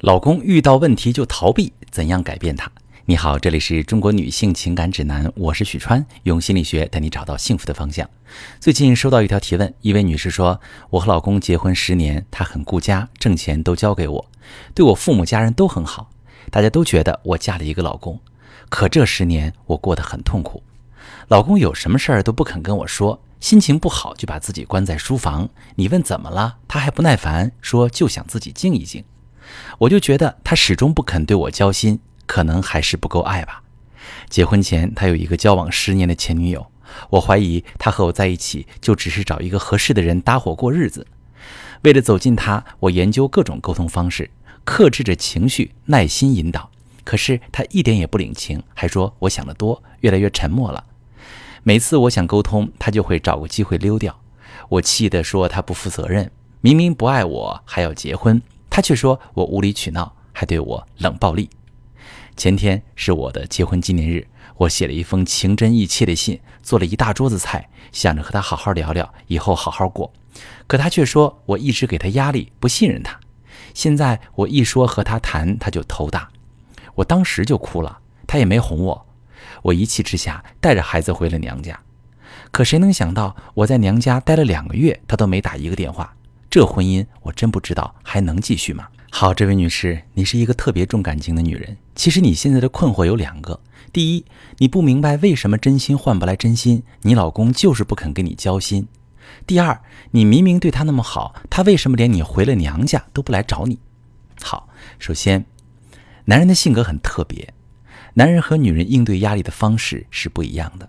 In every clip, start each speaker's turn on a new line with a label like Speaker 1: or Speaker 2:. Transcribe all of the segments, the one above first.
Speaker 1: 老公遇到问题就逃避，怎样改变他？你好，这里是中国女性情感指南，我是许川，用心理学带你找到幸福的方向。最近收到一条提问，一位女士说：“我和老公结婚十年，他很顾家，挣钱都交给我，对我父母家人都很好，大家都觉得我嫁了一个老公。可这十年我过得很痛苦，老公有什么事儿都不肯跟我说，心情不好就把自己关在书房，你问怎么了，他还不耐烦说就想自己静一静。”我就觉得他始终不肯对我交心，可能还是不够爱吧。结婚前他有一个交往十年的前女友，我怀疑他和我在一起就只是找一个合适的人搭伙过日子。为了走近他，我研究各种沟通方式，克制着情绪，耐心引导。可是他一点也不领情，还说我想得多，越来越沉默了。每次我想沟通，他就会找个机会溜掉。我气得说他不负责任，明明不爱我还要结婚。他却说我无理取闹，还对我冷暴力。前天是我的结婚纪念日，我写了一封情真意切的信，做了一大桌子菜，想着和他好好聊聊，以后好好过。可他却说我一直给他压力，不信任他。现在我一说和他谈，他就头大。我当时就哭了，他也没哄我。我一气之下带着孩子回了娘家。可谁能想到我在娘家待了两个月，他都没打一个电话。这婚姻我真不知道还能继续吗？好，这位女士，你是一个特别重感情的女人。其实你现在的困惑有两个：第一，你不明白为什么真心换不来真心，你老公就是不肯跟你交心；第二，你明明对他那么好，他为什么连你回了娘家都不来找你？好，首先，男人的性格很特别，男人和女人应对压力的方式是不一样的。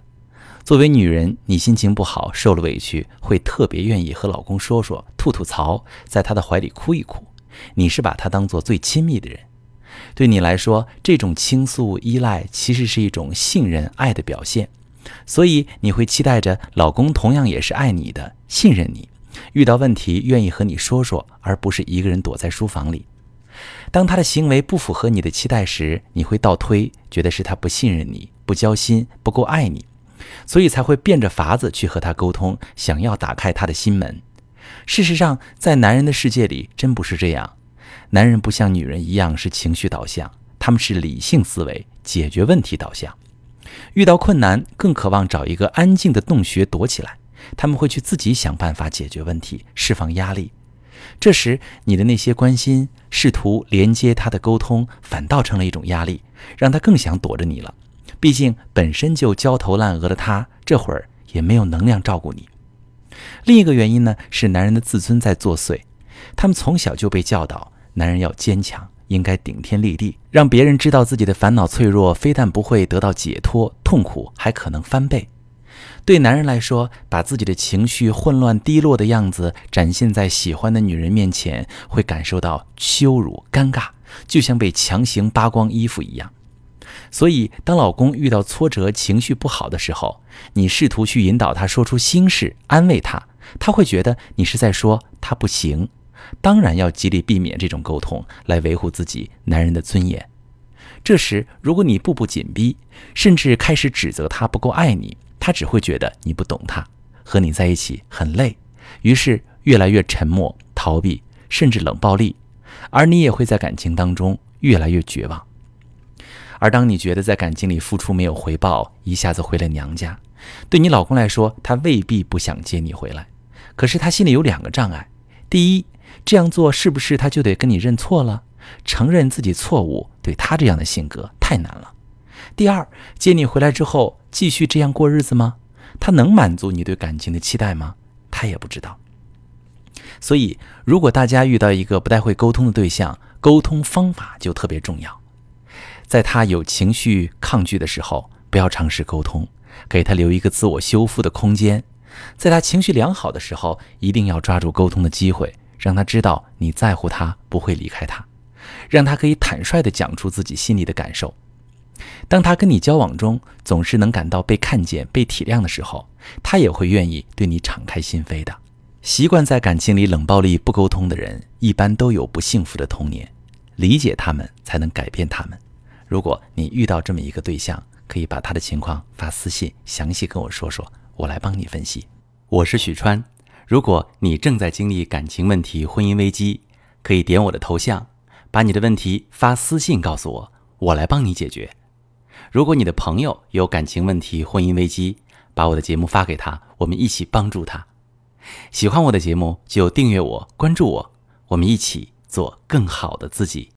Speaker 1: 作为女人，你心情不好，受了委屈，会特别愿意和老公说说，吐吐槽，在他的怀里哭一哭。你是把他当做最亲密的人，对你来说，这种倾诉依赖其实是一种信任爱的表现。所以你会期待着老公同样也是爱你的，信任你，遇到问题愿意和你说说，而不是一个人躲在书房里。当他的行为不符合你的期待时，你会倒推，觉得是他不信任你，不交心，不够爱你。所以才会变着法子去和他沟通，想要打开他的心门。事实上，在男人的世界里，真不是这样。男人不像女人一样是情绪导向，他们是理性思维、解决问题导向。遇到困难，更渴望找一个安静的洞穴躲起来。他们会去自己想办法解决问题，释放压力。这时，你的那些关心、试图连接他的沟通，反倒成了一种压力，让他更想躲着你了。毕竟本身就焦头烂额的他，这会儿也没有能量照顾你。另一个原因呢，是男人的自尊在作祟。他们从小就被教导，男人要坚强，应该顶天立地，让别人知道自己的烦恼脆弱，非但不会得到解脱，痛苦还可能翻倍。对男人来说，把自己的情绪混乱低落的样子展现在喜欢的女人面前，会感受到羞辱、尴尬，就像被强行扒光衣服一样。所以，当老公遇到挫折、情绪不好的时候，你试图去引导他说出心事，安慰他，他会觉得你是在说他不行。当然要极力避免这种沟通，来维护自己男人的尊严。这时，如果你步步紧逼，甚至开始指责他不够爱你，他只会觉得你不懂他，和你在一起很累，于是越来越沉默、逃避，甚至冷暴力，而你也会在感情当中越来越绝望。而当你觉得在感情里付出没有回报，一下子回了娘家，对你老公来说，他未必不想接你回来，可是他心里有两个障碍：第一，这样做是不是他就得跟你认错了，承认自己错误，对他这样的性格太难了；第二，接你回来之后继续这样过日子吗？他能满足你对感情的期待吗？他也不知道。所以，如果大家遇到一个不太会沟通的对象，沟通方法就特别重要。在他有情绪抗拒的时候，不要尝试沟通，给他留一个自我修复的空间。在他情绪良好的时候，一定要抓住沟通的机会，让他知道你在乎他，不会离开他，让他可以坦率地讲出自己心里的感受。当他跟你交往中总是能感到被看见、被体谅的时候，他也会愿意对你敞开心扉的。习惯在感情里冷暴力、不沟通的人，一般都有不幸福的童年。理解他们，才能改变他们。如果你遇到这么一个对象，可以把他的情况发私信，详细跟我说说，我来帮你分析。我是许川。如果你正在经历感情问题、婚姻危机，可以点我的头像，把你的问题发私信告诉我，我来帮你解决。如果你的朋友有感情问题、婚姻危机，把我的节目发给他，我们一起帮助他。喜欢我的节目就订阅我、关注我，我们一起做更好的自己。